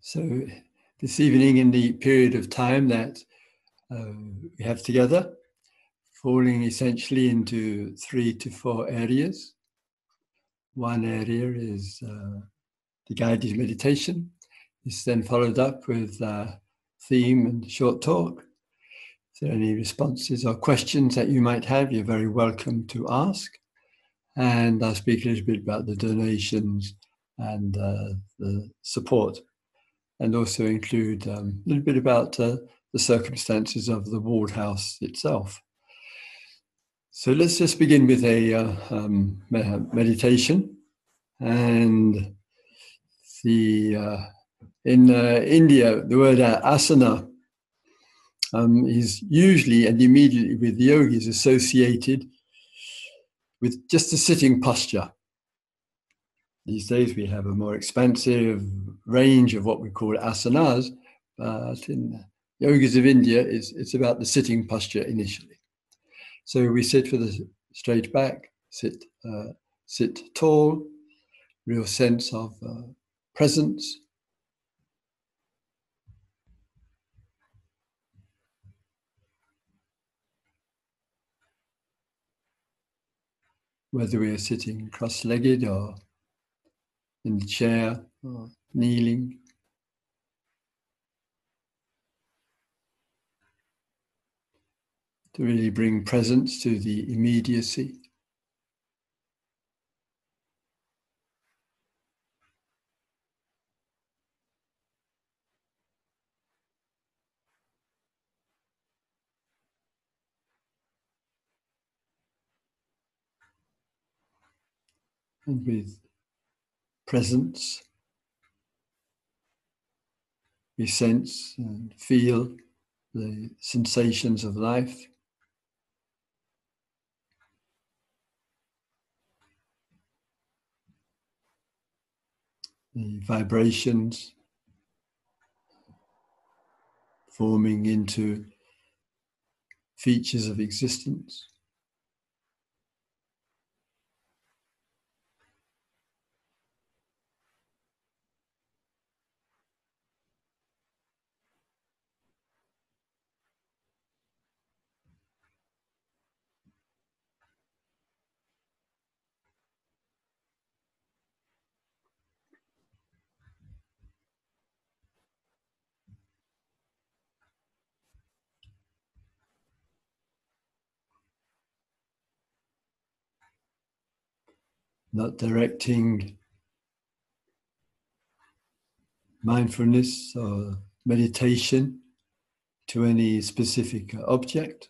So, this evening, in the period of time that uh, we have together, falling essentially into three to four areas. One area is uh, the guided meditation. It's then followed up with uh, theme and short talk. If there are any responses or questions that you might have, you're very welcome to ask. And I'll speak a little bit about the donations and uh, the support and also include um, a little bit about uh, the circumstances of the ward house itself. So let's just begin with a uh, um, meditation. And the uh, in uh, India, the word uh, asana um, is usually and immediately with yogis associated with just a sitting posture. These days we have a more expansive range of what we call asanas, but in yogis of India, it's, it's about the sitting posture initially. So we sit with a straight back, sit, uh, sit tall, real sense of uh, presence. Whether we are sitting cross legged or in the chair or kneeling. To really bring presence to the immediacy. and with presence. We sense and feel the sensations of life. The vibrations forming into features of existence. Not directing mindfulness or meditation to any specific object.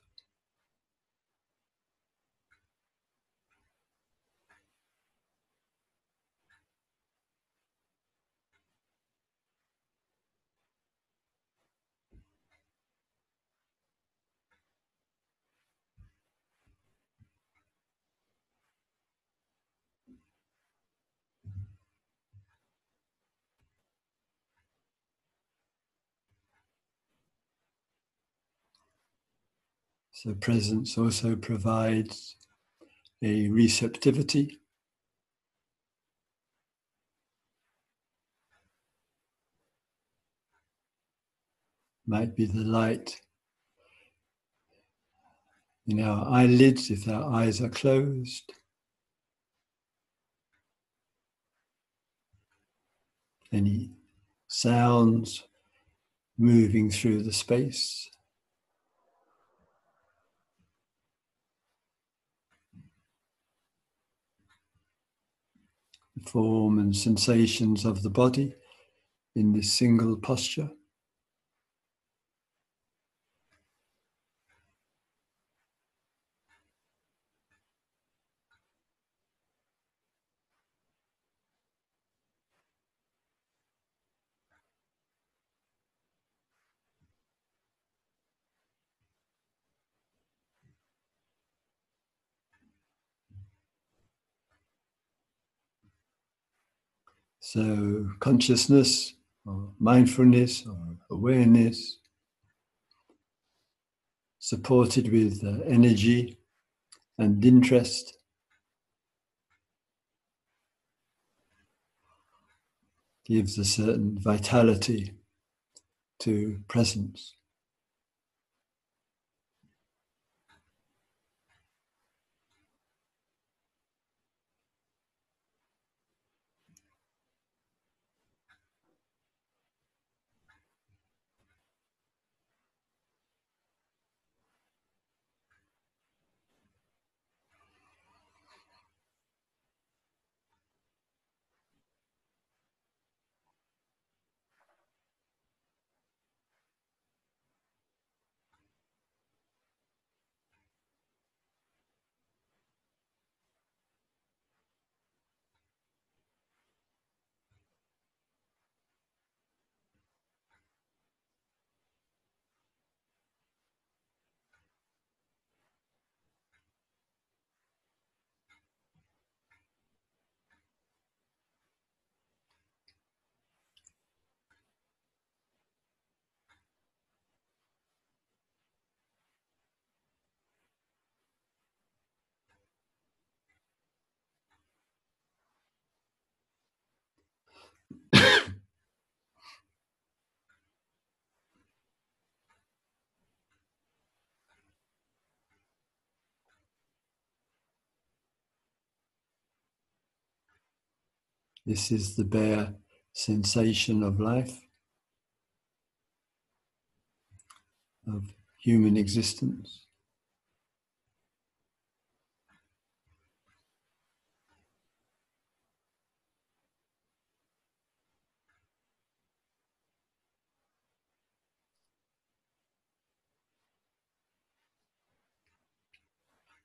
So, presence also provides a receptivity. Might be the light in our eyelids if our eyes are closed. Any sounds moving through the space. Form and sensations of the body in this single posture. So, consciousness, or mindfulness, or awareness, supported with uh, energy and interest. Gives a certain vitality to presence. This is the bare sensation of life, of human existence.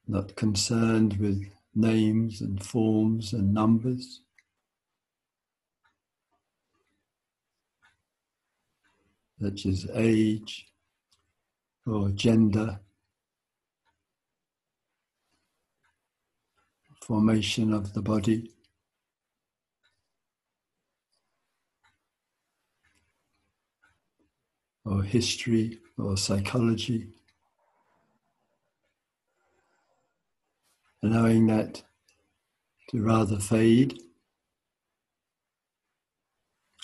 Not concerned with names and forms and numbers. Such as age or gender, formation of the body. Or history or psychology. Allowing that to rather fade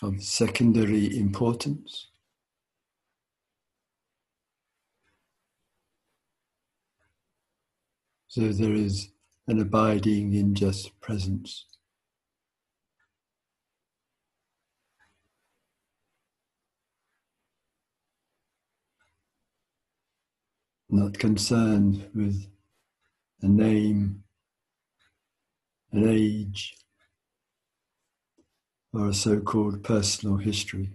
of secondary importance. So there is an abiding in just presence. Not concerned with a name, an age, or a so called personal history.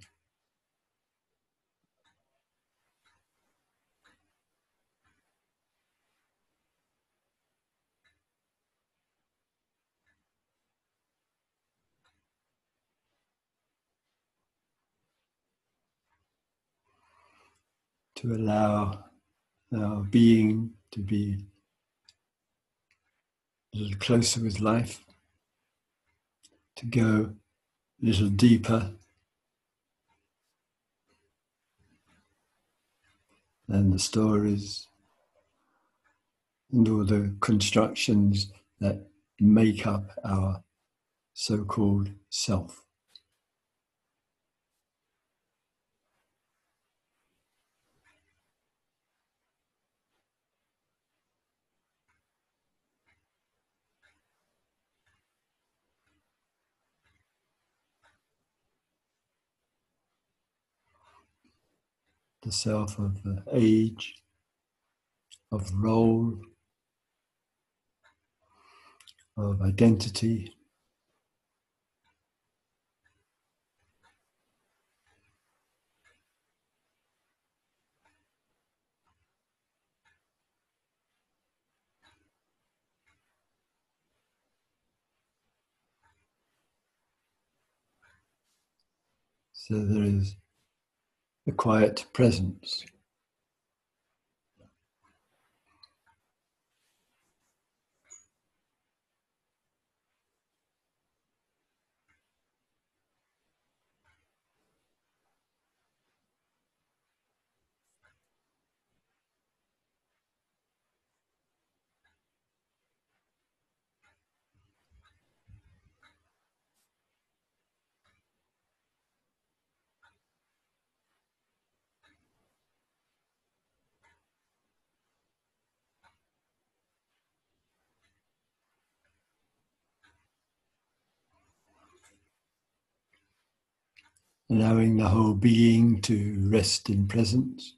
To allow our being to be a little closer with life, to go a little deeper than the stories and all the constructions that make up our so called self. The self of age, of role, of identity. So there is a quiet presence. Allowing the whole being to rest in presence.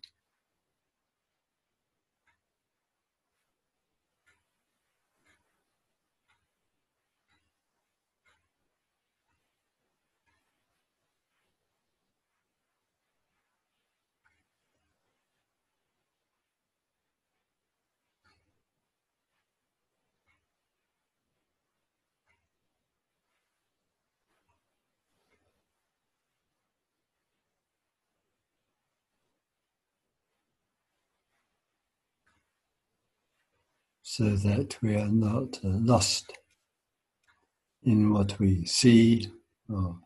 So that we are not lost in what we see or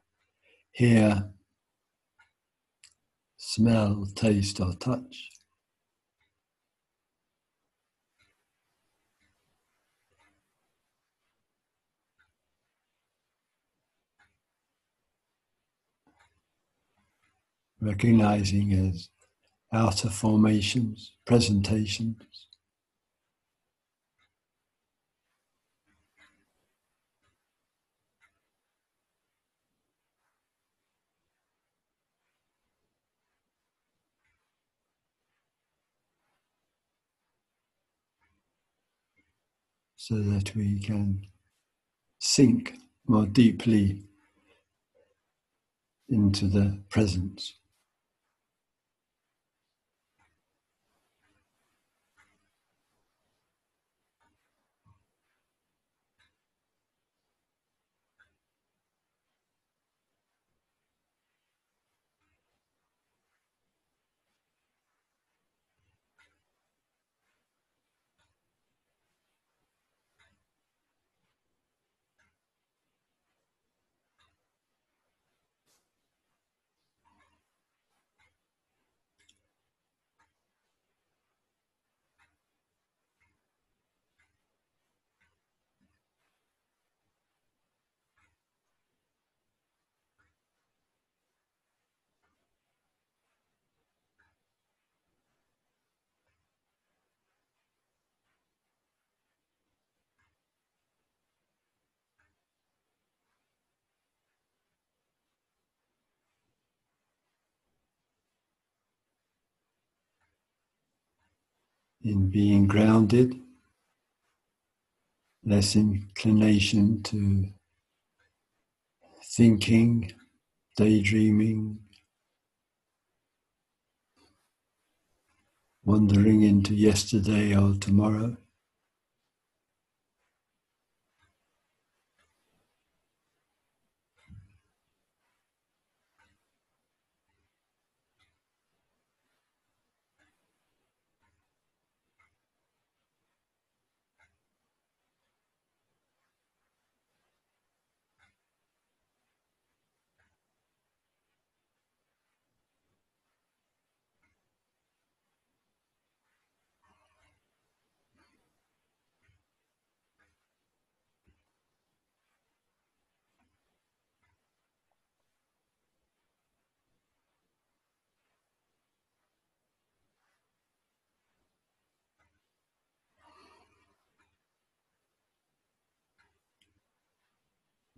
hear, smell, taste, or touch. Recognizing as outer formations, presentations. So that we can sink more deeply into the presence. In being grounded, less inclination to thinking, daydreaming, wandering into yesterday or tomorrow.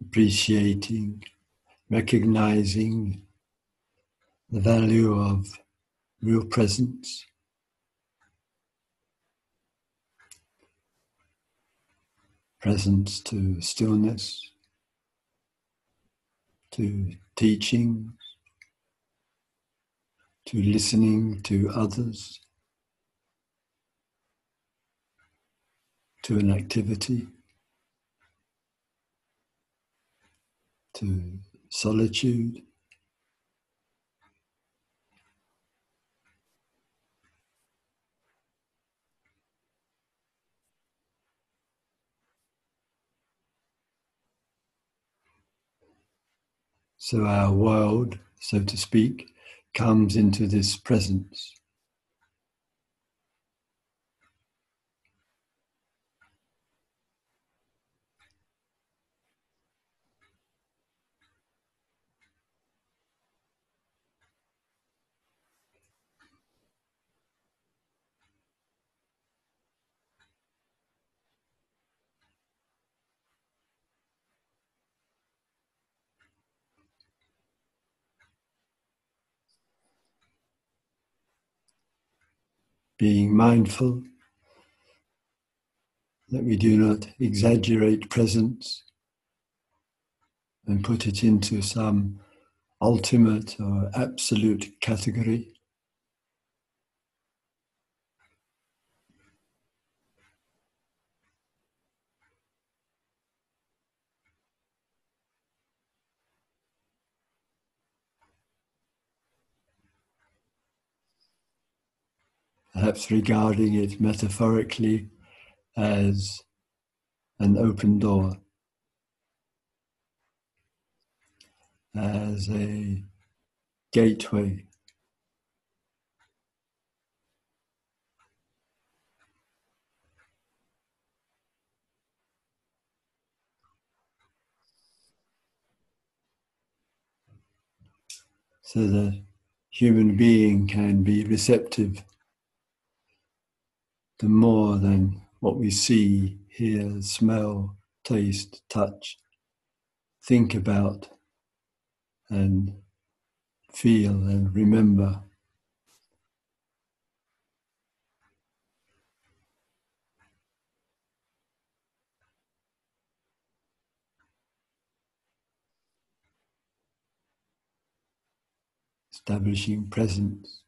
Appreciating, recognizing the value of real presence. Presence to stillness, to teachings, to listening to others, to an activity. To solitude. So our world, so to speak, comes into this presence. Being mindful that we do not exaggerate presence and put it into some ultimate or absolute category. Perhaps regarding it metaphorically as an open door, as a gateway. So the human being can be receptive to more than what we see, hear, smell, taste, touch, think about, and feel and remember. Establishing presence.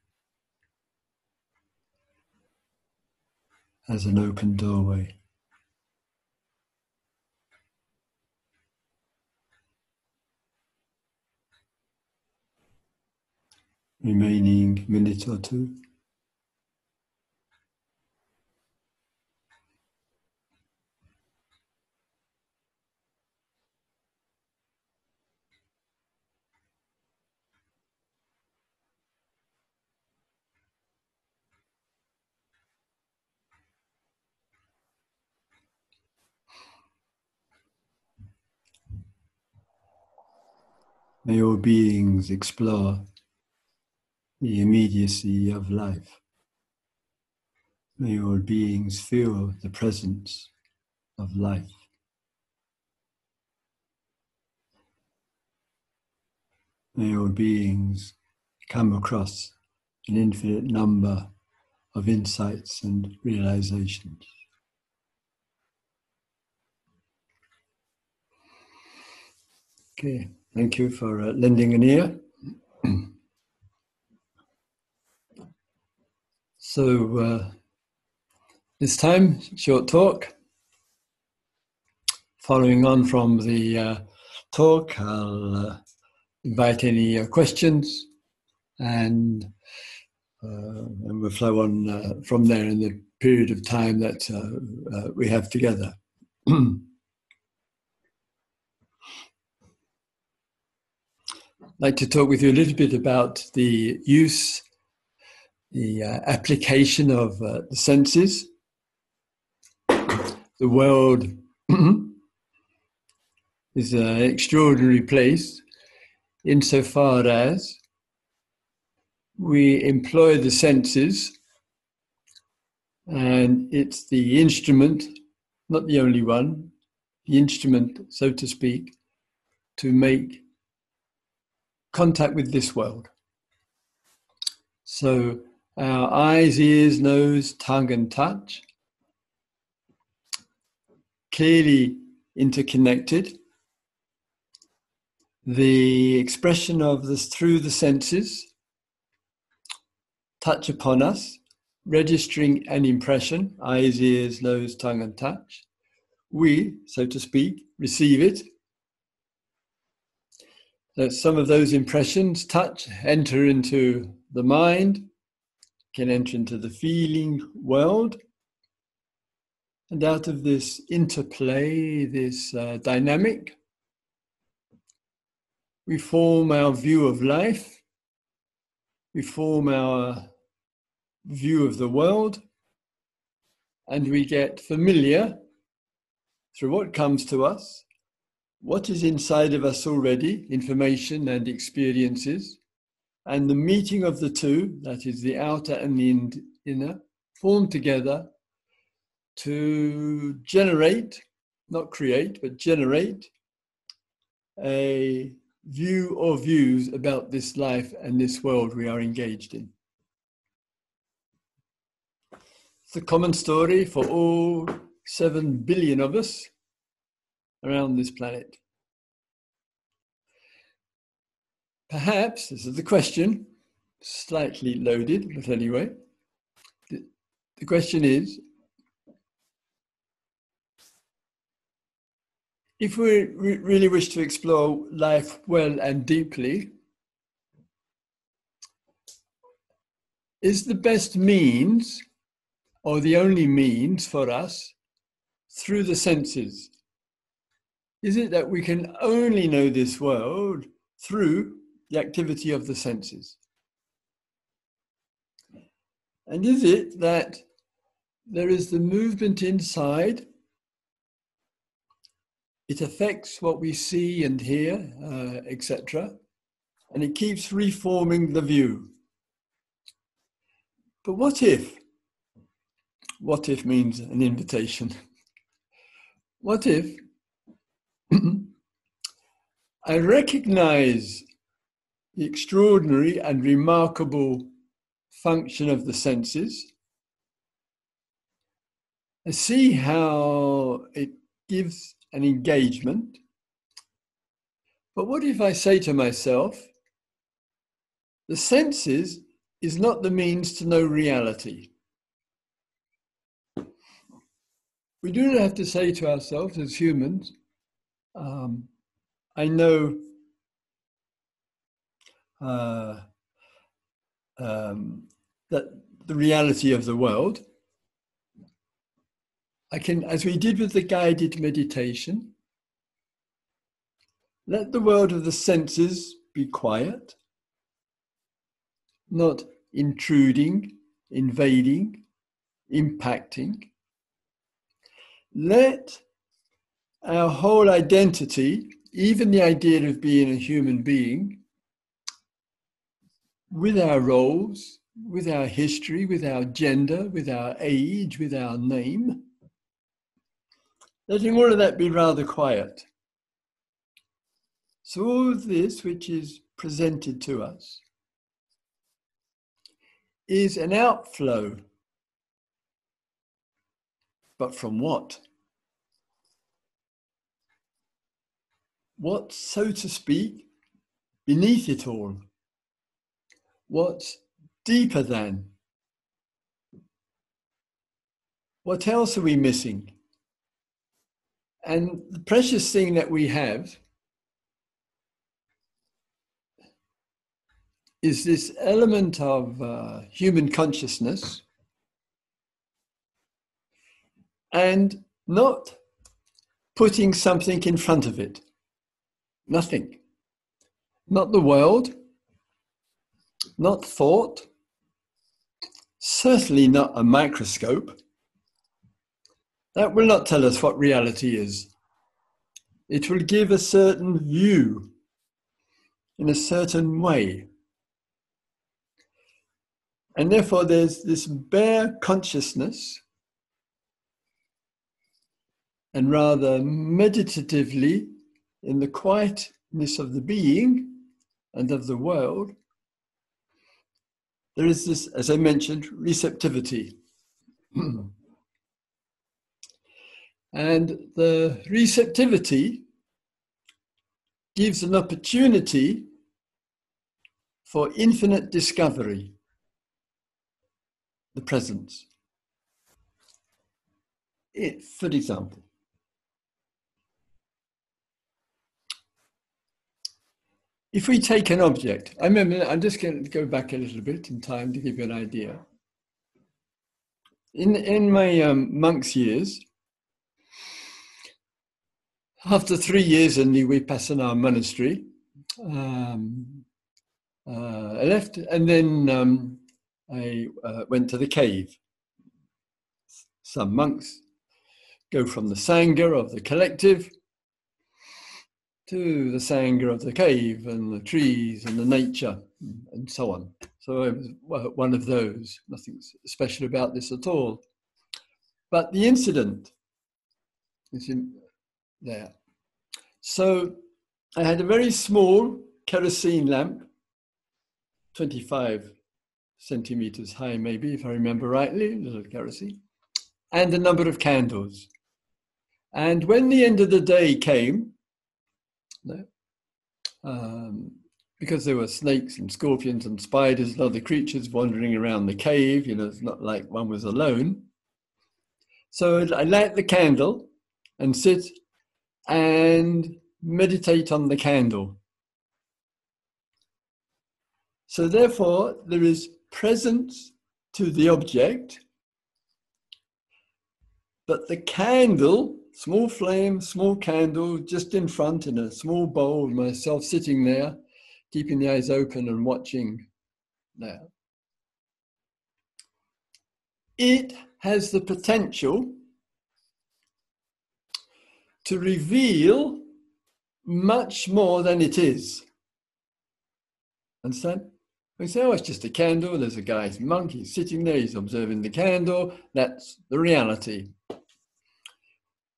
As an open doorway. Remaining minute or two. May all beings explore the immediacy of life. May all beings feel the presence of life. May all beings come across an infinite number of insights and realizations. Okay. Thank you for uh, lending an ear. so, uh, this time, short talk. Following on from the uh, talk, I'll uh, invite any uh, questions and, uh, and we'll flow on from there in the period of time that we have together. like to talk with you a little bit about the use, the uh, application of uh, the senses. The world is an extraordinary place insofar as we employ the senses and it's the instrument, not the only one, the instrument, so to speak, to make contact with this world. So, our eyes, ears, nose, tongue, and touch clearly interconnected. The expression of this through the senses touch upon us, registering an impression eyes, ears, nose, tongue, and touch. We, so to speak, receive it that some of those impressions touch, enter into the mind, can enter into the feeling world. And out of this interplay, this uh, dynamic, we form our view of life, we form our view of the world, and we get familiar through what comes to us what is inside of us already, information and experiences, and the meeting of the two, that is the outer and the inner, form together to generate, not create, but generate a view or views about this life and this world we are engaged in. It's a common story for all seven billion of us around this planet. Perhaps, this is the question, slightly loaded, but anyway. The, the question is if we re- really wish to explore life well and deeply, is the best means or the only means for us through the senses? Is it that we can only know this world through the activity of the senses? And is it that there is the movement inside? It affects what we see and hear, uh, etc. And it keeps reforming the view. But what if? What if means an invitation. What if I recognize the extraordinary and remarkable function of the senses? I see how it gives an engagement. But what if I say to myself, the senses is not the means to know reality? we do not have to say to ourselves as humans, um, I know uh, um, that the reality of the world. I can, as we did with the guided meditation, let the world of the senses be quiet, not intruding, invading, impacting let our whole identity, even the idea of being a human being, with our roles, with our history, with our gender, with our age, with our name, letting all of that be rather quiet. So, all of this, which is presented to us, is an outflow but from what? What, so to speak, beneath it all? What's deeper than? What else are we missing? And the precious thing that we have is this element of uh, human consciousness and not putting something in front of it. Nothing. Not the world, not thought, certainly not a microscope. That will not tell us what reality is. It will give a certain view in a certain way. And therefore, there's this bare consciousness and rather meditatively in the quietness of the being and of the world, there is this, as I mentioned, receptivity. and the receptivity gives an opportunity for infinite discovery, the presence. It, for example, If we take an object, I remember, I'm just going to go back a little bit in time to give you an idea. In, in my um, monk's years, after three years in the Vipassana monastery, um, uh, I left and then um, I uh, went to the cave. Some monks go from the Sangha of the collective to the sangha of the cave and the trees and the nature and so on. So it was one of those, nothing special about this at all. But the incident is in there. So I had a very small kerosene lamp, 25 centimeters high, maybe, if I remember rightly, a little kerosene, and a number of candles. And when the end of the day came, um, because there were snakes and scorpions and spiders and other creatures wandering around the cave, you know, it's not like one was alone. So I light the candle and sit and meditate on the candle. So, therefore, there is presence to the object, but the candle, small flame, small candle, just in front in a small bowl, myself sitting there, keeping the eyes open and watching now. It has the potential to reveal much more than it is. Understand? We say, oh, it's just a candle. There's a guy's monk. He's sitting there. He's observing the candle. That's the reality.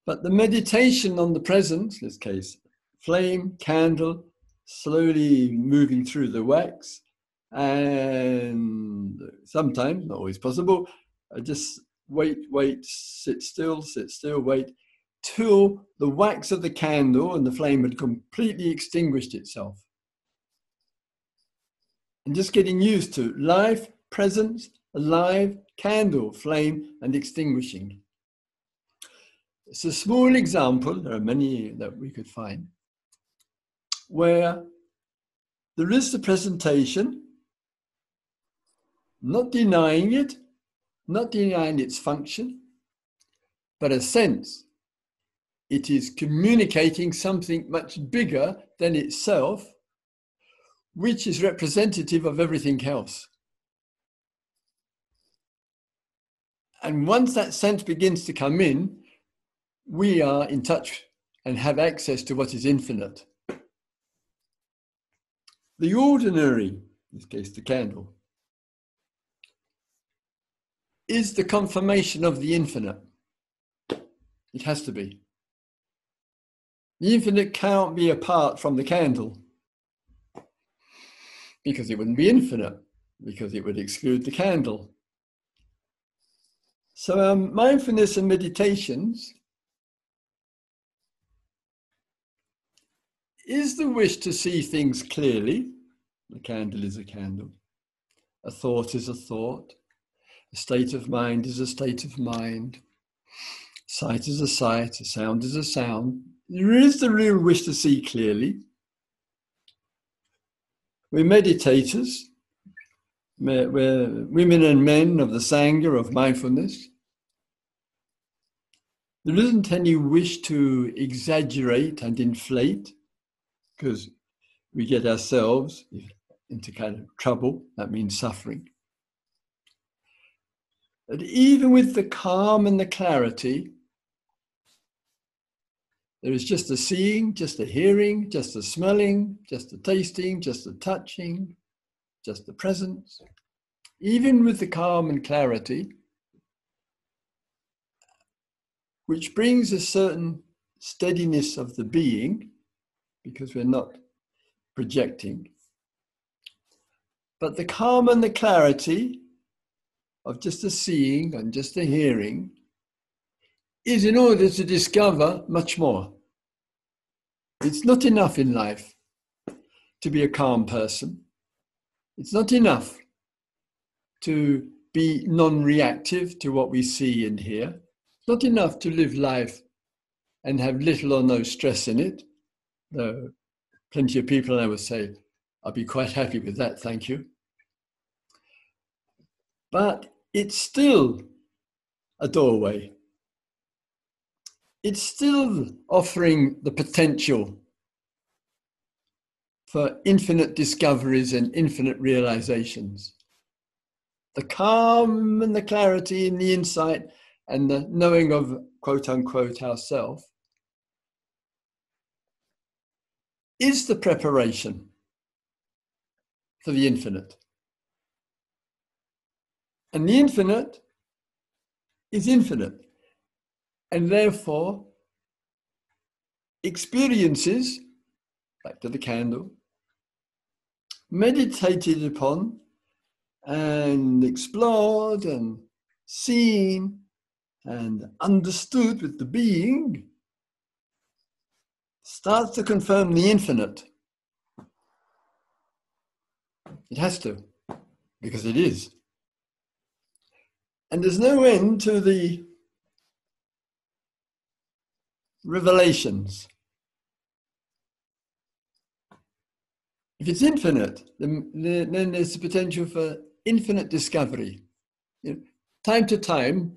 But the meditation on the present, in this case, flame, candle, slowly moving through the wax, and sometimes, not always possible, I just wait, wait, sit still, sit still, wait, till the wax of the candle and the flame had completely extinguished itself. And just getting used to life, presence, alive, candle, flame, and extinguishing. It's a small example, there are many that we could find, where there is the presentation, not denying it, not denying its function, but a sense it is communicating something much bigger than itself, which is representative of everything else. And once that sense begins to come in, we are in touch and have access to what is infinite. The ordinary, in this case the candle, is the confirmation of the infinite. It has to be. The infinite cannot be apart from the candle because it wouldn't be infinite, because it would exclude the candle. So, um, mindfulness and meditations is the wish to see things clearly. The candle is a candle. A thought is a thought. A state of mind is a state of mind. Sight is a sight. A sound is a sound there is the real wish to see clearly. We're meditators. We're women and men of the Sangha of mindfulness. There isn't any wish to exaggerate and inflate because we get ourselves into kind of trouble. That means suffering. But even with the calm and the clarity, there is just a seeing, just a hearing, just a smelling, just a tasting, just a touching, just the presence. Even with the calm and clarity, which brings a certain steadiness of the being, because we're not projecting. But the calm and the clarity of just a seeing and just a hearing is in order to discover much more. It's not enough in life to be a calm person. It's not enough to be non reactive to what we see and hear. Not enough to live life and have little or no stress in it. Though plenty of people and I would say, I'd be quite happy with that, thank you. But it's still a doorway it's still offering the potential for infinite discoveries and infinite realizations. The calm and the clarity and the insight and the knowing of quote unquote ourself is the preparation for the infinite. And the infinite is infinite and therefore experiences, back to the candle, meditated upon and explored and seen and understood with the being starts to confirm the infinite. It has to, because it is. And there's no end to the revelations. If it's infinite, then, then there's the potential for infinite discovery. You know, time to time,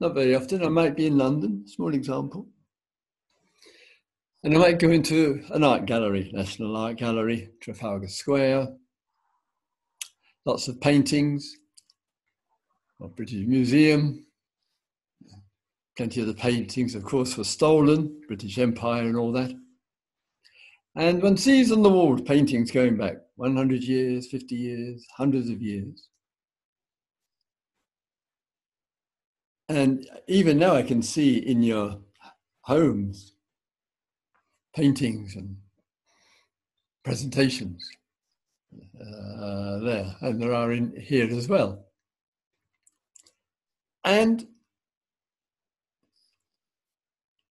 not very often, I might be in London, small example, and I might go into an art gallery, National Art Gallery, Trafalgar Square, lots of paintings, or British Museum. Plenty of the paintings, of course, were stolen, British Empire and all that. And one sees on the walls paintings going back 100 years, 50 years, hundreds of years. And even now, I can see in your homes paintings and presentations uh, there, and there are in here as well. And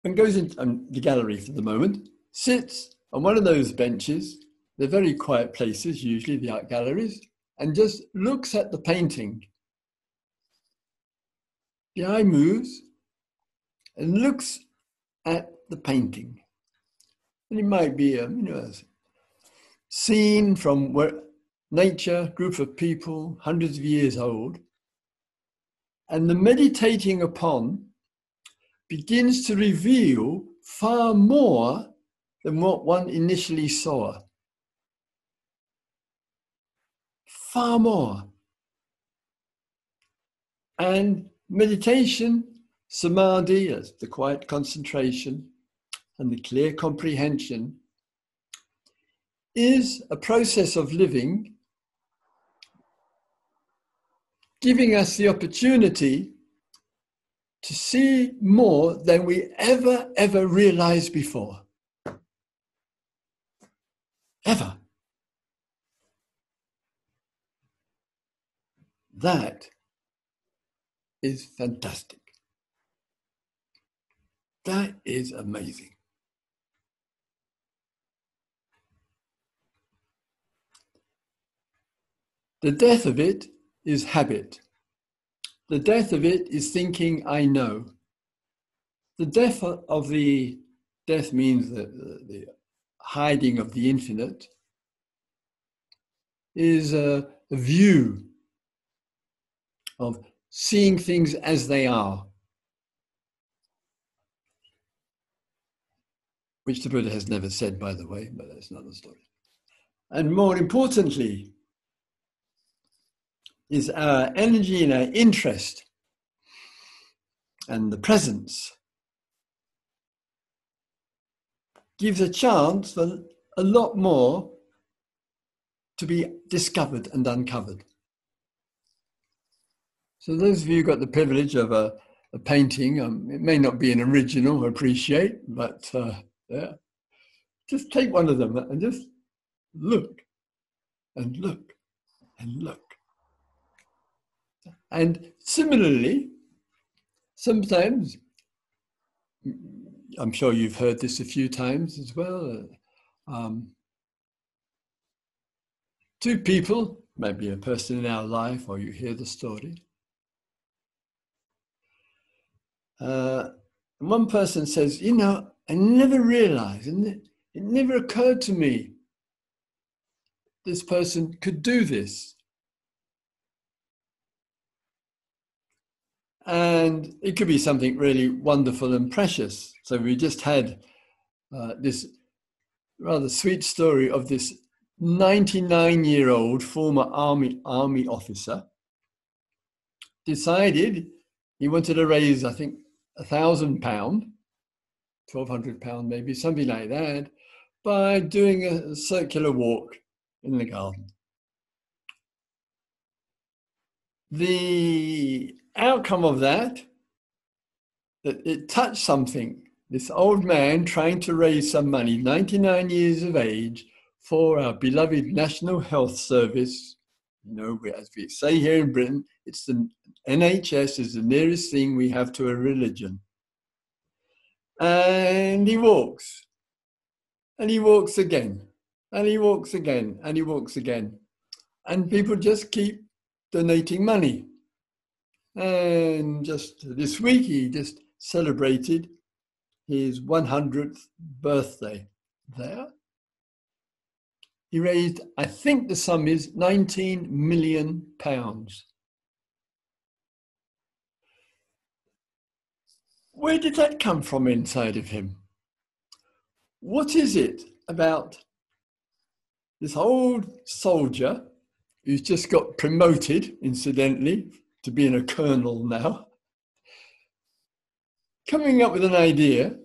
and goes into um, the gallery for the moment, sits on one of those benches, they're very quiet places, usually the art galleries, and just looks at the painting. The eye moves and looks at the painting. It might be a, you know, scene from where nature, group of people, hundreds of years old, and the meditating upon begins to reveal far more than what one initially saw. Far more. And meditation, samadhi, as the quiet concentration and the clear comprehension, is a process of living, giving us the opportunity to see more than we ever, ever realized before ever. That is fantastic. That is amazing. The death of it is habit. The death of it is thinking, I know. The death of the death means that the, the hiding of the infinite is a view of seeing things as they are, which the Buddha has never said, by the way, but that's another story. And more importantly, is our energy and our interest and the presence gives a chance for a lot more to be discovered and uncovered. So, those of you who got the privilege of a, a painting, um, it may not be an original, appreciate, but uh, yeah, just take one of them and just look and look and look. And similarly, sometimes I'm sure you've heard this a few times as well. Um, two people, maybe a person in our life, or you hear the story. Uh, one person says, You know, I never realized, and it, it never occurred to me this person could do this. And it could be something really wonderful and precious. So we just had uh, this rather sweet story of this 99 year old former army, army officer decided he wanted to raise, I think, a thousand pound, 1200 pound maybe, something like that, by doing a circular walk in the garden. The outcome of that, that it touched something. This old man trying to raise some money, 99 years of age, for our beloved National Health Service, You know, as we say here in Britain, it's the NHS is the nearest thing we have to a religion. And he walks, and he walks again, and he walks again, and he walks again. And people just keep donating money. And just this week, he just celebrated his 100th birthday there. He raised, I think the sum is 19 million pounds. Where did that come from inside of him? What is it about this old soldier who's just got promoted, incidentally, to being a colonel now, coming up with an idea,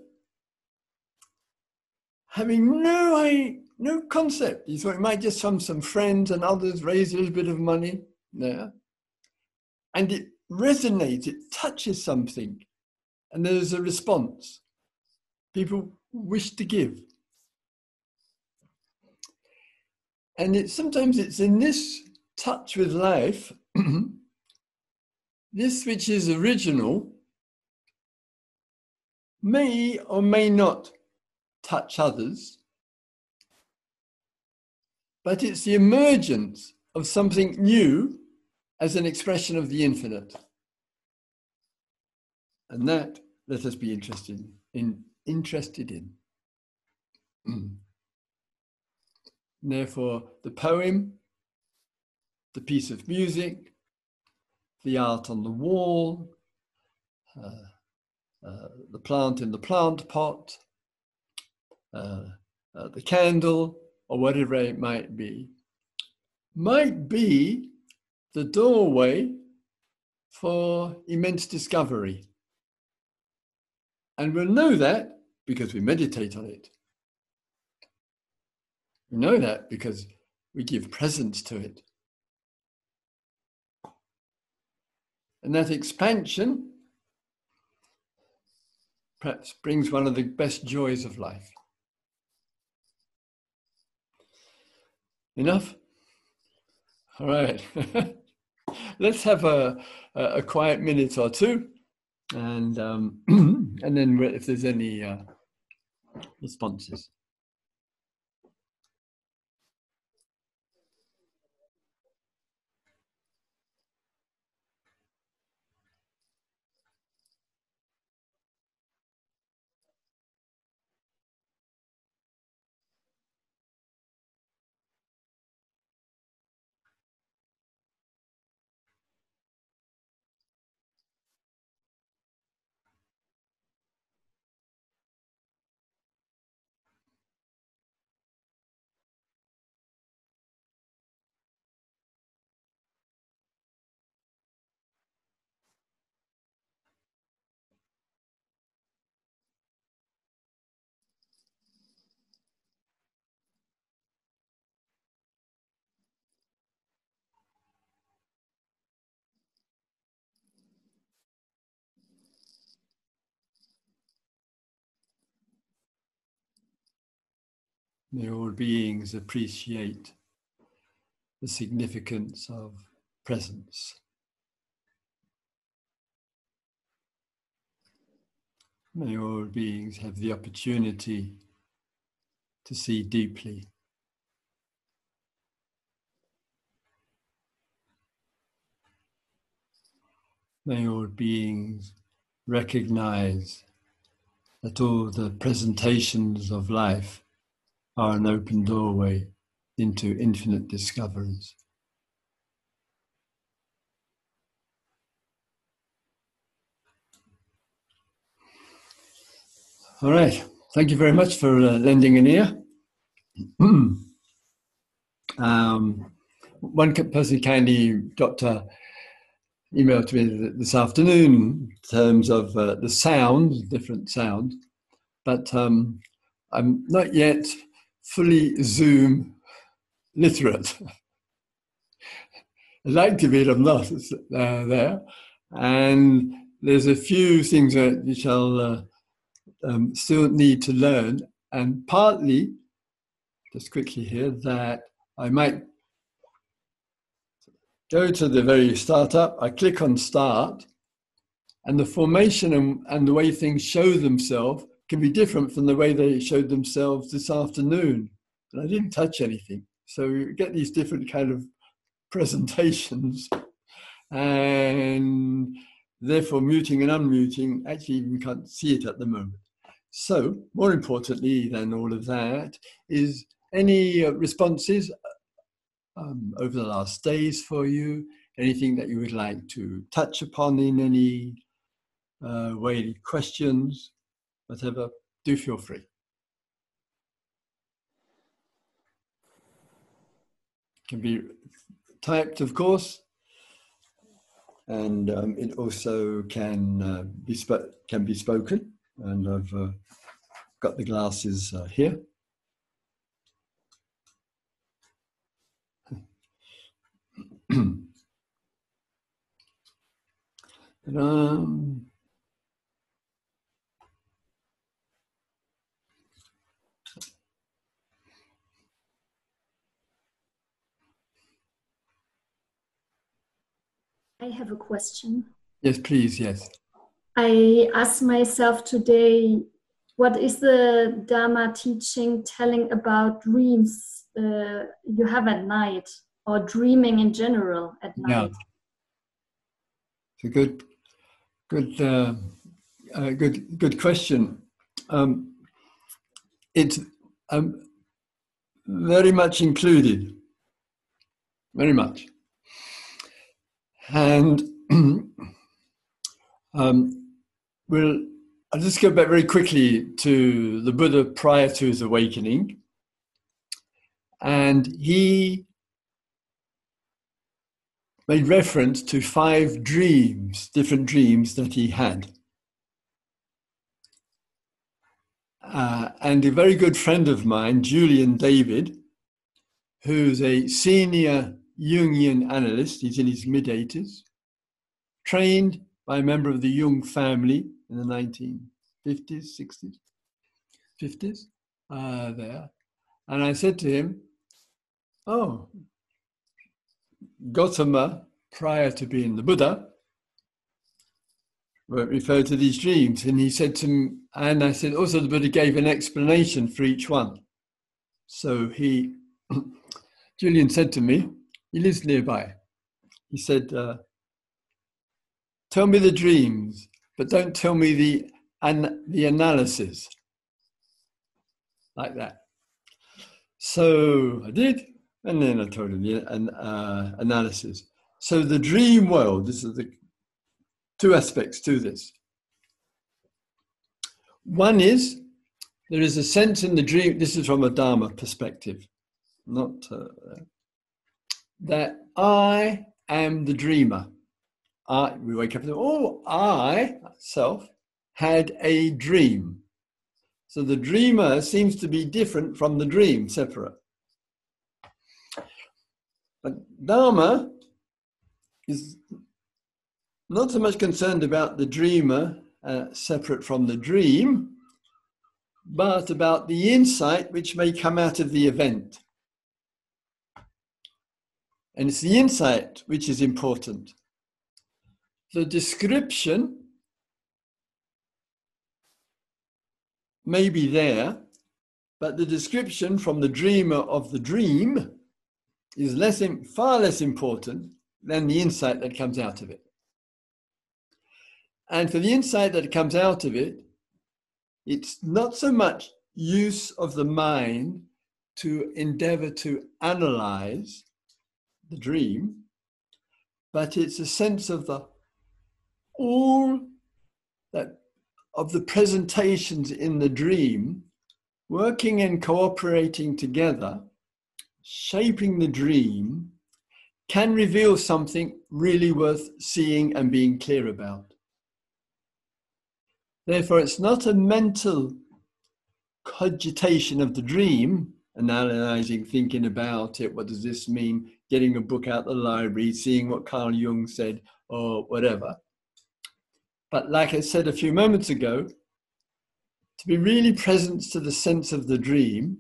having no, I, no concept. He thought he might just from some friends and others raise a little bit of money there. And it resonates, it touches something and there's a response. People wish to give. And it, sometimes it's in this touch with life, this which is original may or may not touch others, but it's the emergence of something new as an expression of the infinite. And that let us be interested in interested in. Mm. Therefore, the poem, the piece of music, the art on the wall, uh, uh, the plant in the plant pot, uh, uh the candle, or whatever it might be, might be the doorway for immense discovery. And we'll know that because we meditate on it. We know that because we give presence to it. And that expansion perhaps brings one of the best joys of life. Enough? All right. Let's have a, a quiet minute or two and um, and then if there's any uh, responses. May all beings appreciate the significance of presence. May all beings have the opportunity to see deeply. May all beings recognize that all the presentations of life are an open doorway into infinite discoveries. All right. Thank you very much for uh, lending an ear. um, one person kindly got uh, email to me this afternoon in terms of uh, the sound, different sound, but um, I'm not yet fully Zoom literate. I'd like to be, I'm not uh, there. And there's a few things that you shall uh, um, still need to learn. And partly, just quickly here, that I might go to the very startup, I click on start, and the formation and, and the way things show themselves can be different from the way they showed themselves this afternoon. And I didn't touch anything. So you get these different kind of presentations and therefore muting and unmuting actually even can't see it at the moment. So more importantly than all of that is any uh, responses um, over the last days for you, anything that you would like to touch upon in any uh, way, questions, whatever, do feel free. Can be typed, of course, and um, it also can uh, be can be spoken. And I've uh, got the glasses uh, here. um, I have a question. Yes, please, yes. I asked myself today, what is the Dharma teaching telling about dreams uh, you have at night or dreaming in general at night? Yeah. It's a good, good, uh, uh, good, good question. Um, it's um, very much included, very much. And um, we'll, I'll just go back very quickly to the Buddha prior to his awakening. And he made reference to five dreams, different dreams that he had. Uh, and a very good friend of mine, Julian David, who's a senior Jungian analyst, he's in his mid 80s, trained by a member of the Jung family in the 1950s, 60s, 50s, uh, there. And I said to him, Oh, Gautama, prior to being the Buddha, referred to these dreams. And he said to me, and I said, also the Buddha gave an explanation for each one. So he, Julian said to me, he lives nearby. He said, uh, Tell me the dreams, but don't tell me the, an, the analysis. Like that. So I did, and then I told him the an, uh, analysis. So the dream world, this is the two aspects to this. One is there is a sense in the dream, this is from a Dharma perspective, not uh, that I am the dreamer. I, we wake up and oh, I, self, had a dream. So the dreamer seems to be different from the dream, separate. But Dharma is not so much concerned about the dreamer uh, separate from the dream, but about the insight which may come out of the event. And it's the insight which is important. The description may be there, but the description from the dreamer of the dream is less, far less important than the insight that comes out of it. And for the insight that comes out of it, it's not so much use of the mind to endeavor to analyze the dream, but it's a sense of the all that of the presentations in the dream working and cooperating together, shaping the dream, can reveal something really worth seeing and being clear about. Therefore, it's not a mental cogitation of the dream, analyzing, thinking about it. What does this mean? Getting a book out the library, seeing what Carl Jung said, or whatever. But like I said a few moments ago, to be really present to the sense of the dream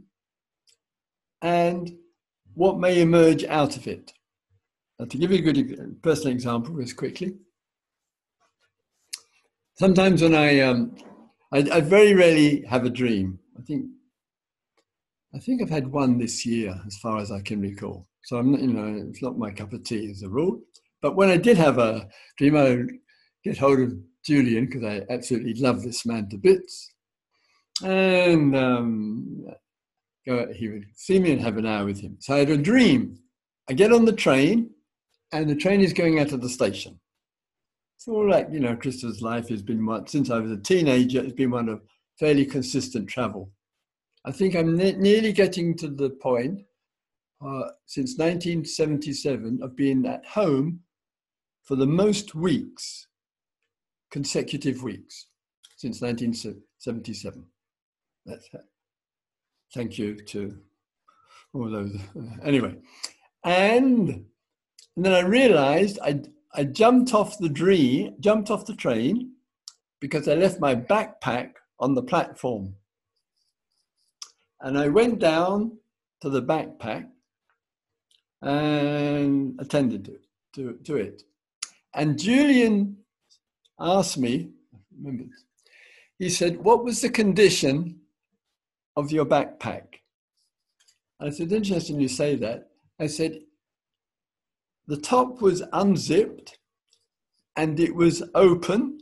and what may emerge out of it Uh, to give you a good personal example, just quickly. Sometimes when I, um, I, I very rarely have a dream. I think, I think I've had one this year, as far as I can recall. So I'm not, you know, it's not my cup of tea as a rule. But when I did have a dream, I would get hold of Julian because I absolutely love this man to bits, and um, he would see me and have an hour with him. So I had a dream. I get on the train, and the train is going out of the station. It's all like, you know, Christopher's life has been one, since I was a teenager, it's been one of fairly consistent travel. I think I'm ne- nearly getting to the point uh, since 1977 of being at home for the most weeks, consecutive weeks, since 1977. That's. Thank you to all those. Anyway, and, and then I realized I, I jumped off the dream, jumped off the train because I left my backpack on the platform. And I went down to the backpack and attended to, to, to it. And Julian asked me, remember, he said, What was the condition of your backpack? I said, Interesting you say that. I said, The top was unzipped and it was open,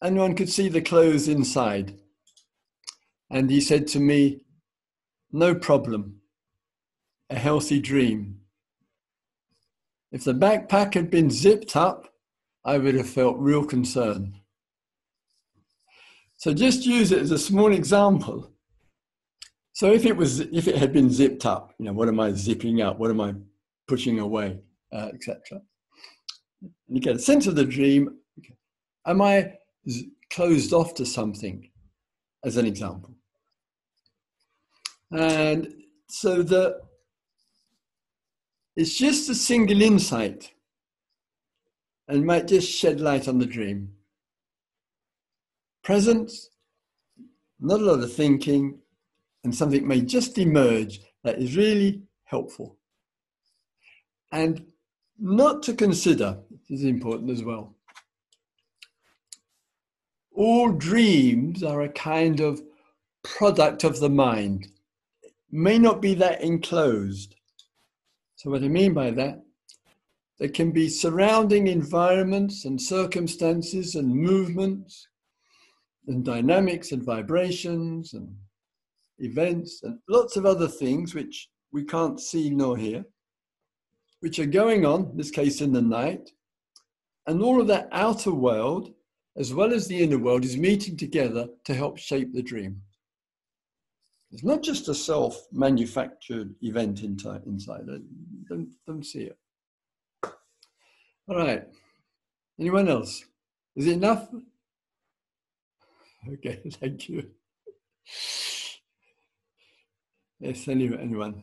and one could see the clothes inside. And he said to me, No problem, a healthy dream. If the backpack had been zipped up, I would have felt real concern. So just use it as a small example. So if it was, if it had been zipped up, you know, what am I zipping up? What am I pushing away, uh, etc. You get a sense of the dream. Am I closed off to something, as an example? And so the it's just a single insight and might just shed light on the dream. Presence, not a lot of thinking, and something may just emerge that is really helpful. And not to consider, is important as well. All dreams are a kind of product of the mind, may not be that enclosed. So, what I mean by that, there can be surrounding environments and circumstances and movements and dynamics and vibrations and events and lots of other things which we can't see nor hear, which are going on, in this case in the night. And all of that outer world, as well as the inner world, is meeting together to help shape the dream. It's not just a self manufactured event inside. Don't, don't see it. All right. Anyone else? Is it enough? Okay, thank you. Yes, anyone?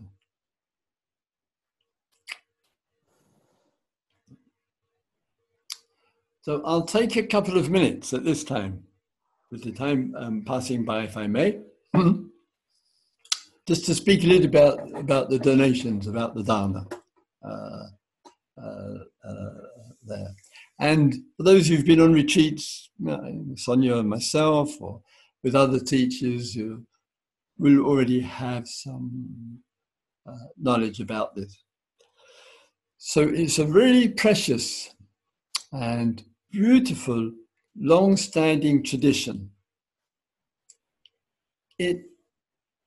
So I'll take a couple of minutes at this time, with the time um, passing by, if I may, just to speak a little about about the donations, about the Dharma. Uh, uh, uh, there. And for those who've been on retreats, Sonia and myself, or with other teachers, you will already have some uh, knowledge about this. So it's a really precious and beautiful, long standing tradition. It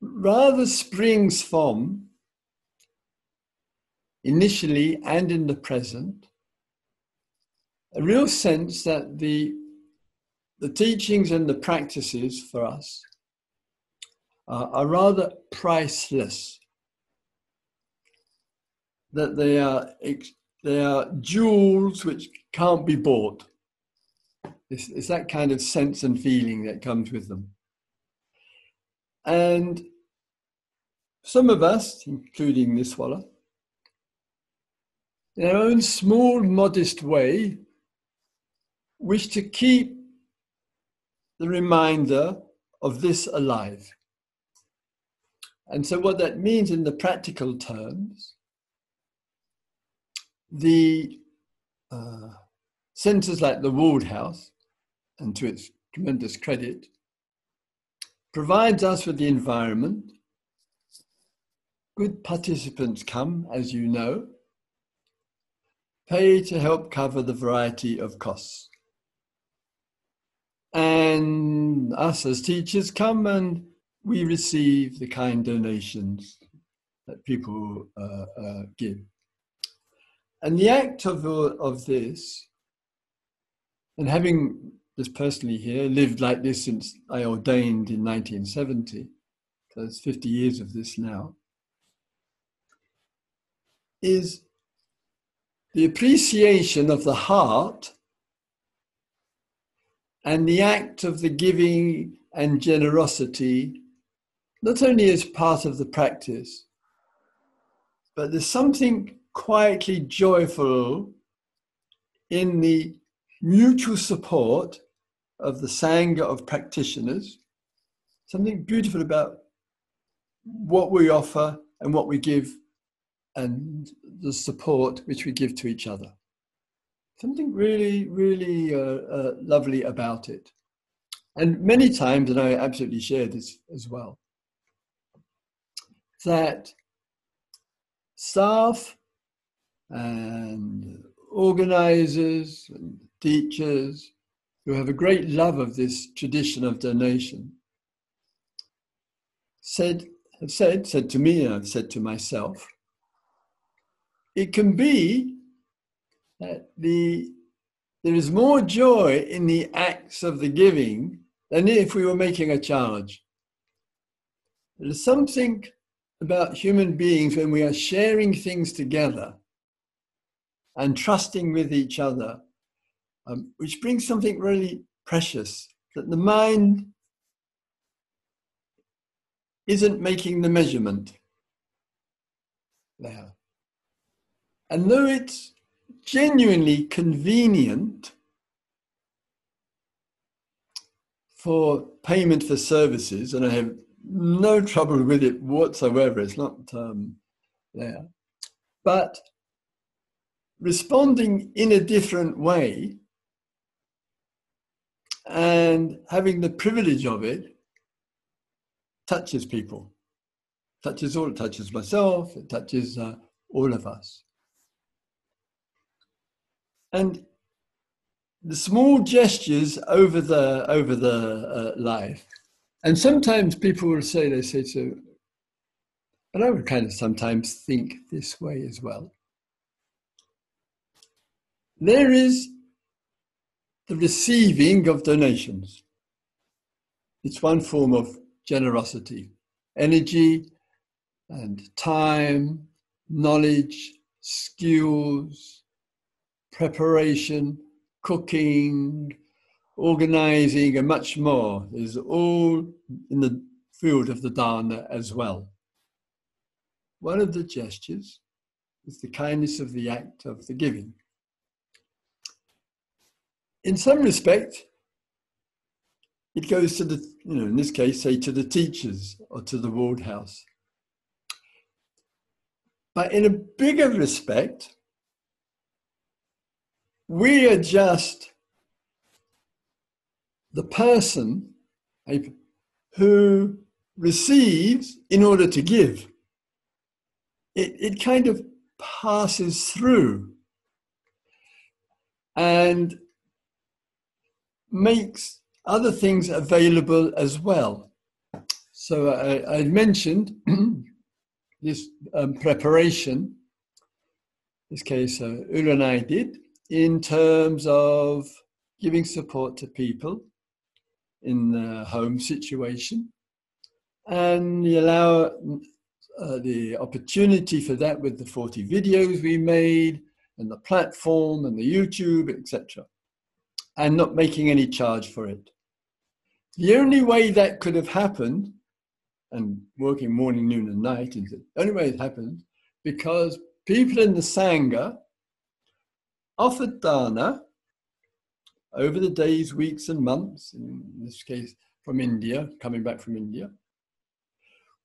rather springs from, initially and in the present, a real sense that the, the teachings and the practices for us are rather priceless. That they are, they are jewels which can't be bought. It's, it's that kind of sense and feeling that comes with them. And some of us, including this Niswala, in our own small, modest way, wish to keep the reminder of this alive. And so, what that means in the practical terms the uh, centres like the Ward House, and to its tremendous credit, provides us with the environment. Good participants come, as you know, pay to help cover the variety of costs. And us as teachers come and we receive the kind donations that people uh, uh, give. And the act of, of this, and having just personally here lived like this since I ordained in 1970, so it's 50 years of this now, is the appreciation of the heart and the act of the giving and generosity, not only as part of the practice, but there's something quietly joyful in the mutual support of the Sangha of practitioners. Something beautiful about what we offer and what we give and the support which we give to each other. Something really, really uh, uh, lovely about it. And many times, and I absolutely share this as well, that staff and organizers and teachers who have a great love of this tradition of donation said have said said to me and I've said to myself it can be that the there is more joy in the acts of the giving than if we were making a charge. There is something about human beings when we are sharing things together and trusting with each other, um, which brings something really precious that the mind isn't making the measurement there. And though it's genuinely convenient for payment for services, and I have no trouble with it whatsoever, it's not um, there. But responding in a different way and having the privilege of it touches people touches all it touches myself it touches uh, all of us and the small gestures over the over the uh, life. And sometimes people will say they say so and i would kind of sometimes think this way as well. There is the receiving of donations. It's one form of generosity. Energy and time knowledge skills preparation, cooking, organizing, and much more is all in the field of the dana as well. One of the gestures is the kindness of the act of the giving. In some respect, it goes to the, you know, in this case, say to the teachers or to the ward house. But in a bigger respect, we are just the person who receives in order to give. It, it kind of passes through and makes other things available as well. So I, I mentioned this um, preparation. This case, uh, and I did in terms of giving support to people in the home situation and you allow uh, the opportunity for that with the 40 videos we made and the platform and the YouTube, etc., and not making any charge for it. The only way that could have happened, and working morning, noon, and night, is the only way it happened because people in the Sangha offered dana over the days, weeks, and months, in this case from India, coming back from India,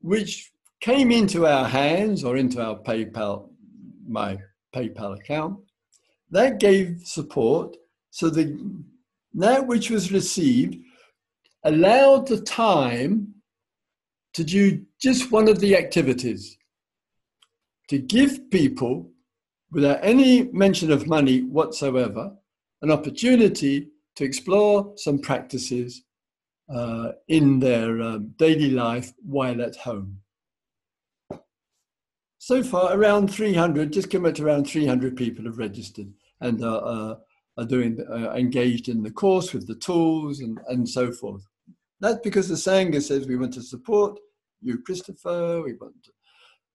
which came into our hands or into our PayPal, my PayPal account. That gave support. So the that which was received allowed the time to do just one of the activities to give people, without any mention of money whatsoever, an opportunity to explore some practices uh, in their um, daily life while at home. So far, around 300, just come up to around 300 people have registered and are, uh, are doing uh, engaged in the course with the tools and, and so forth. That's because the Sangha says we want to support you, Christopher, we want to,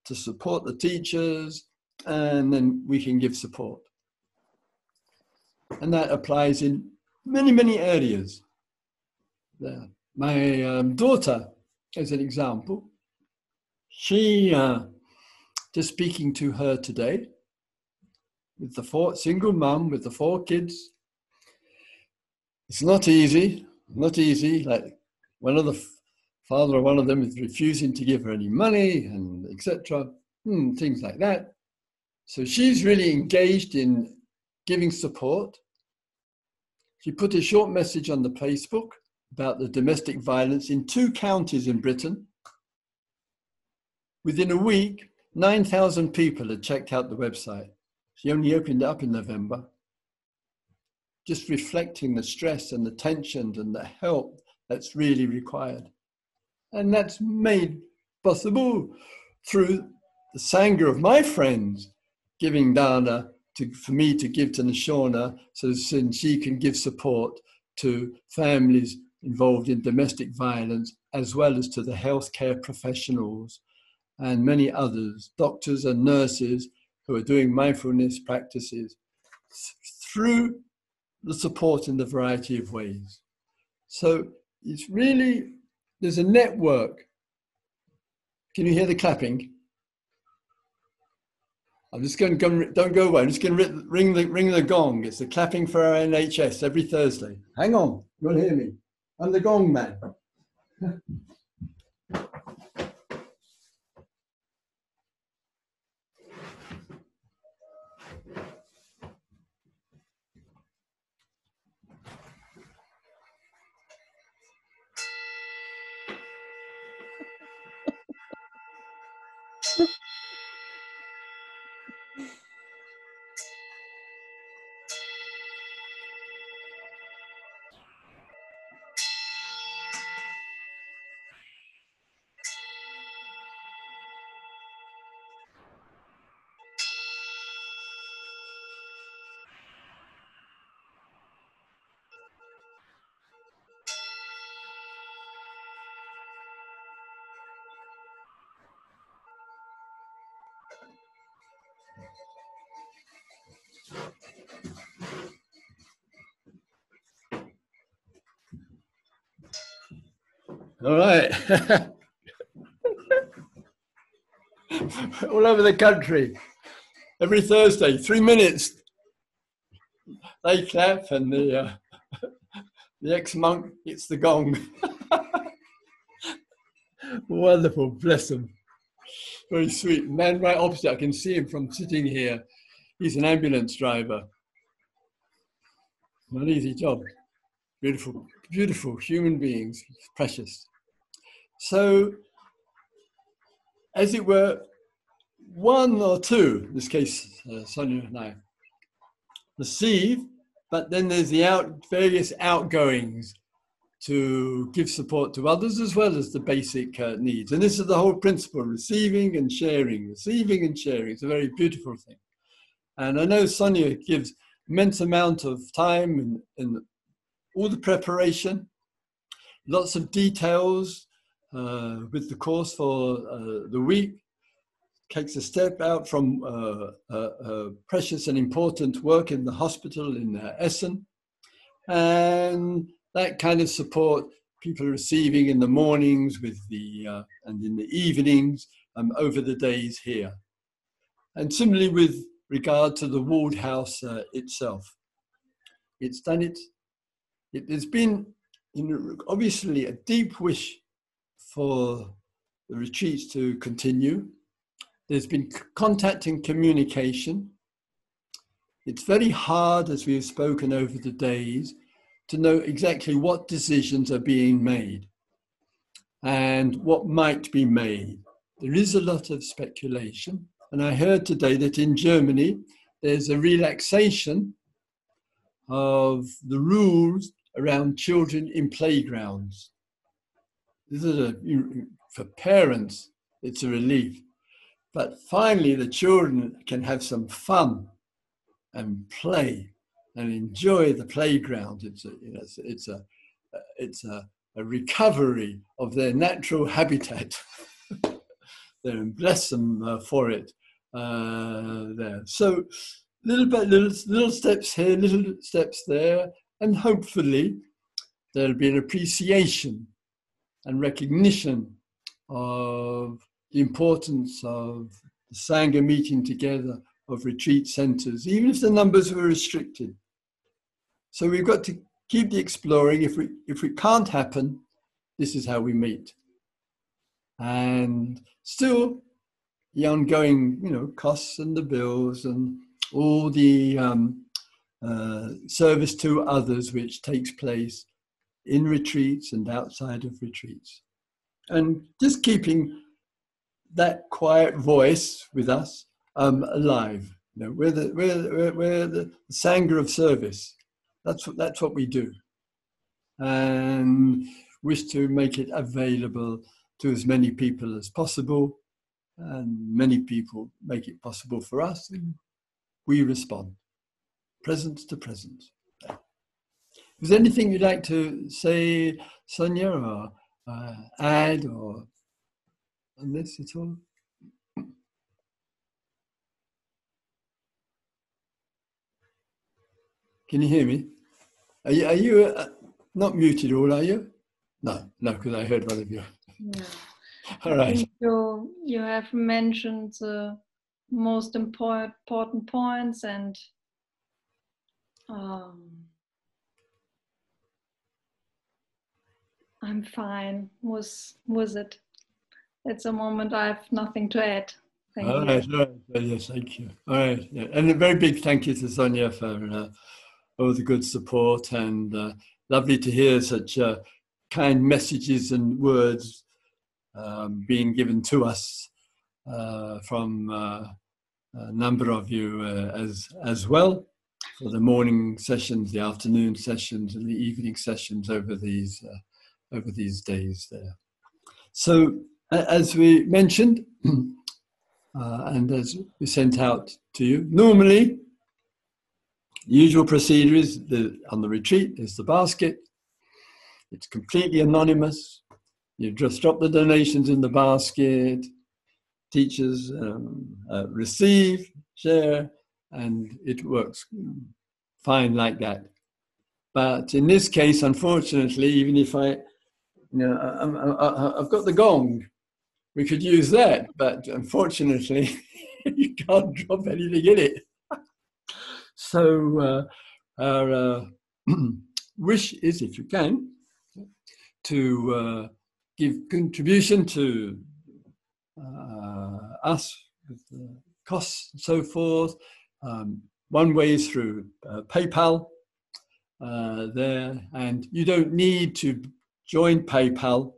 to support the teachers, and then we can give support. And that applies in many, many areas. There. My um, daughter, as an example, she, uh, just speaking to her today, with the four, single mum with the four kids, it's not easy, not easy. Like one of the father of one of them is refusing to give her any money and etc. Hmm, things like that. So she's really engaged in giving support. She put a short message on the Facebook about the domestic violence in two counties in Britain. Within a week, 9,000 people had checked out the website. She only opened it up in November. Just reflecting the stress and the tension and the help that's really required. And that's made possible through the Sangha of my friends giving dana to, for me to give to Nashona so that she can give support to families involved in domestic violence, as well as to the healthcare professionals and many others, doctors and nurses who are doing mindfulness practices through the support in the variety of ways. So it's really, there's a network. Can you hear the clapping? I'm just going to go, don't go away. I'm just going to ring the, ring the gong. It's the clapping for our NHS every Thursday. Hang on, you'll hear me. I'm the gong man. All right. All over the country. Every Thursday, three minutes. They clap and the, uh, the ex monk hits the gong. Wonderful, bless them. Very sweet. Man right opposite, I can see him from sitting here. He's an ambulance driver. Not easy job. Beautiful, beautiful human beings, precious. So, as it were, one or two, in this case, uh, Sonia and I, receive, but then there's the out, various outgoings to give support to others as well as the basic uh, needs. And this is the whole principle receiving and sharing, receiving and sharing. It's a very beautiful thing. And I know Sonia gives immense amount of time and, and all the preparation, lots of details, uh, with the course for uh, the week takes a step out from uh, uh, uh precious and important work in the hospital in uh, Essen. And that kind of support people are receiving in the mornings with the, and in the evenings um, over the days here. And similarly with regard to the Waldhaus uh, itself. It's done it, it has been in, obviously a deep wish for the retreats to continue. There's been contact and communication it's very hard, as we've spoken over the days, to know exactly what decisions are being made and what might be made. There is a lot of speculation. And I heard today that in Germany, there's a relaxation of the rules around children in playgrounds. This is a, for parents, it's a relief. But finally, the children can have some fun and play and enjoy the playground. It's a, you know, it's, it's a, it's a, a recovery of their natural habitat. there and bless them uh, for it Uh, there. So little bit, little, little steps here, little steps there, and hopefully there'll be an appreciation and recognition of the importance of the Sangha meeting together of retreat centers, even if the numbers were restricted. So we've got to keep the exploring. If we if it can't happen, this is how we meet. And still, the ongoing, you know, costs and the bills and all the um, uh, service to others which takes place in retreats and outside of retreats. And just keeping that quiet voice with us um, alive. You know, we're the, we're, we're the Sangha of service. That's what, that's what we do. And wish to make it available to as many people as possible. And many people make it possible for us. We respond. Presence to presence. Is there anything you'd like to say, Sonia, or uh, add, or on this at all? Can you hear me? Are you, are you uh, not muted all, are you? No, no, because I heard one of you. Yeah. all right. You, you have mentioned the most important, points and um, I'm fine with, with it. At the moment, I have nothing to add. Thank all you. right, all right. Yes, thank you. All right. Yeah. And a very big thank you to Sonia for uh, all the good support and uh, lovely to hear such uh, kind messages and words um, being given to us uh, from uh, a number of you uh, as as well for the morning sessions, the afternoon sessions, and the evening sessions over these uh, over these days there. So, as we mentioned, and as we sent out to you, normally usual procedure is the, on the retreat is the basket. It's completely anonymous. You just drop the donations in the basket. Teachers um, uh, receive, share, and it works fine like that. But in this case, unfortunately, even if I, you know, I, have got the gong, we could use that, but unfortunately, you can't drop anything in it. So uh, our uh, wish is, if you can, to uh, give contribution to uh, us with the costs and so forth. Um, one way is through uh, PayPal uh, there, and you don't need to join PayPal.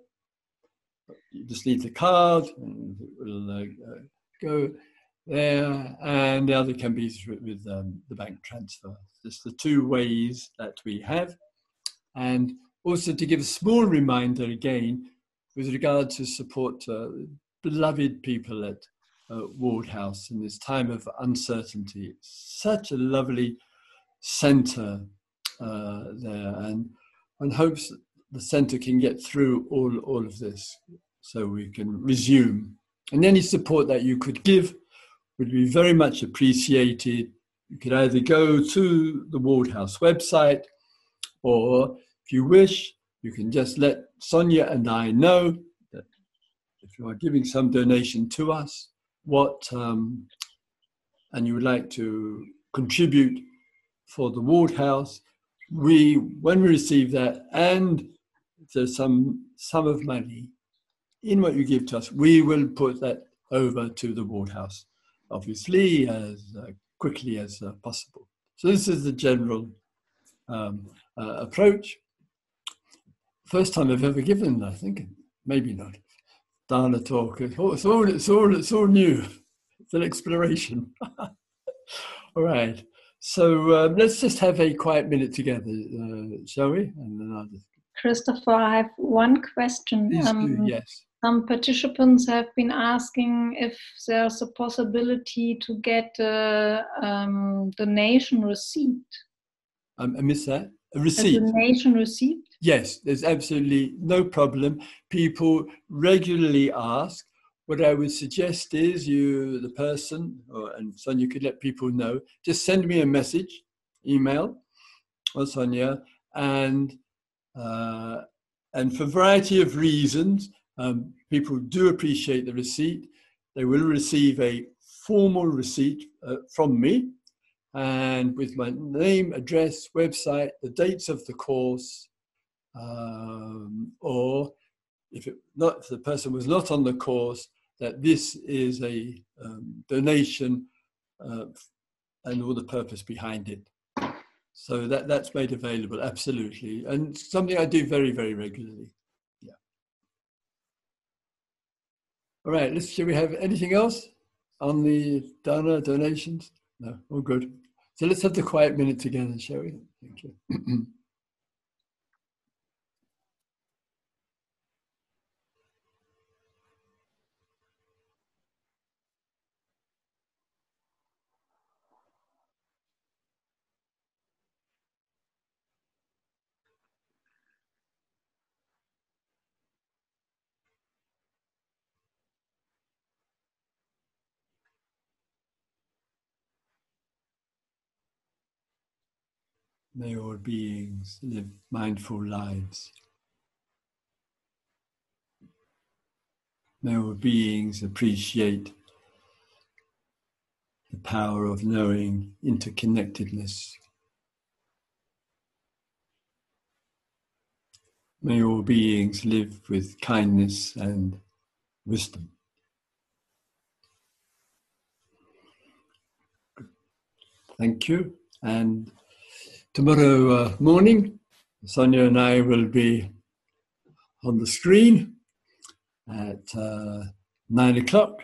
You just need the card, and it will go there, and the other can be with um, the bank transfer. Just the two ways that we have. And also to give a small reminder again with regard to support uh, beloved people at uh, Waldhaus in this time of uncertainty. Such a lovely centre uh, there, and one hopes the centre can get through all, all of this so we can resume. And any support that you could give would be very much appreciated. You could either go to the Waldhaus website, or if you wish, you can just let Sonia and I know that if you are giving some donation to us, what um, and you would like to contribute for the Waldhaus, we when we receive that and there's some sum of money in what you give to us, we will put that over to the Waldhaus obviously, as uh, quickly as uh, possible. So this is the general um, uh, approach. First time I've ever given, I think, maybe not. Dana talk. It's all, it's all, it's all, it's all new. It's an exploration. all right. So um, let's just have a quiet minute together, uh, shall we? And then I'll just. Christopher, I have one question. Please do, Um, yes. Some participants have been asking if there's a possibility to get a um, donation receipt. Um, I missed that. A A receipt. donation receipt? Yes, there's absolutely no problem. People regularly ask. What I would suggest is you, the person, or, and Sonia could let people know, just send me a message, email, or Sonia, and uh, and for a variety of reasons, um, people do appreciate the receipt. They will receive a formal receipt uh, from me, and with my name, address, website, the dates of the course, um, or if it not if the person was not on the course, that this is a um, donation uh, and all the purpose behind it. So that that's made available absolutely, and something I do very very regularly. Yeah. All right. Let's. Shall we have anything else on the donor donations? No. All good. So let's have the quiet minute together, shall we? Thank you. May all beings live mindful lives. May all beings appreciate the power of knowing interconnectedness. May all beings live with kindness and wisdom. Thank you. And tomorrow uh, morning, Sonia and I will be on the screen at uh, nine o'clock.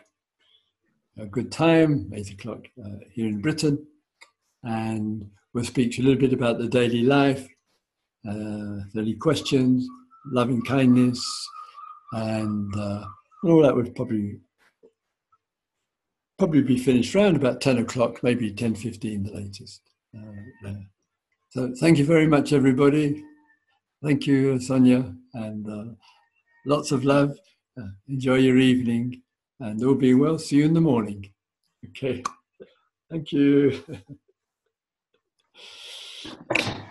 A good time, eight o'clock uh, here in Britain. And we'll speak to you a little bit about the daily life, uh, daily questions, loving kindness, and uh, all that would probably probably be finished around about 10 o'clock, maybe 10.15 the latest. Uh, yeah. So thank you very much, everybody. Thank you, Sonia, and uh, lots of love. Uh, enjoy your evening, and all being well, see you in the morning. Okay. Thank you.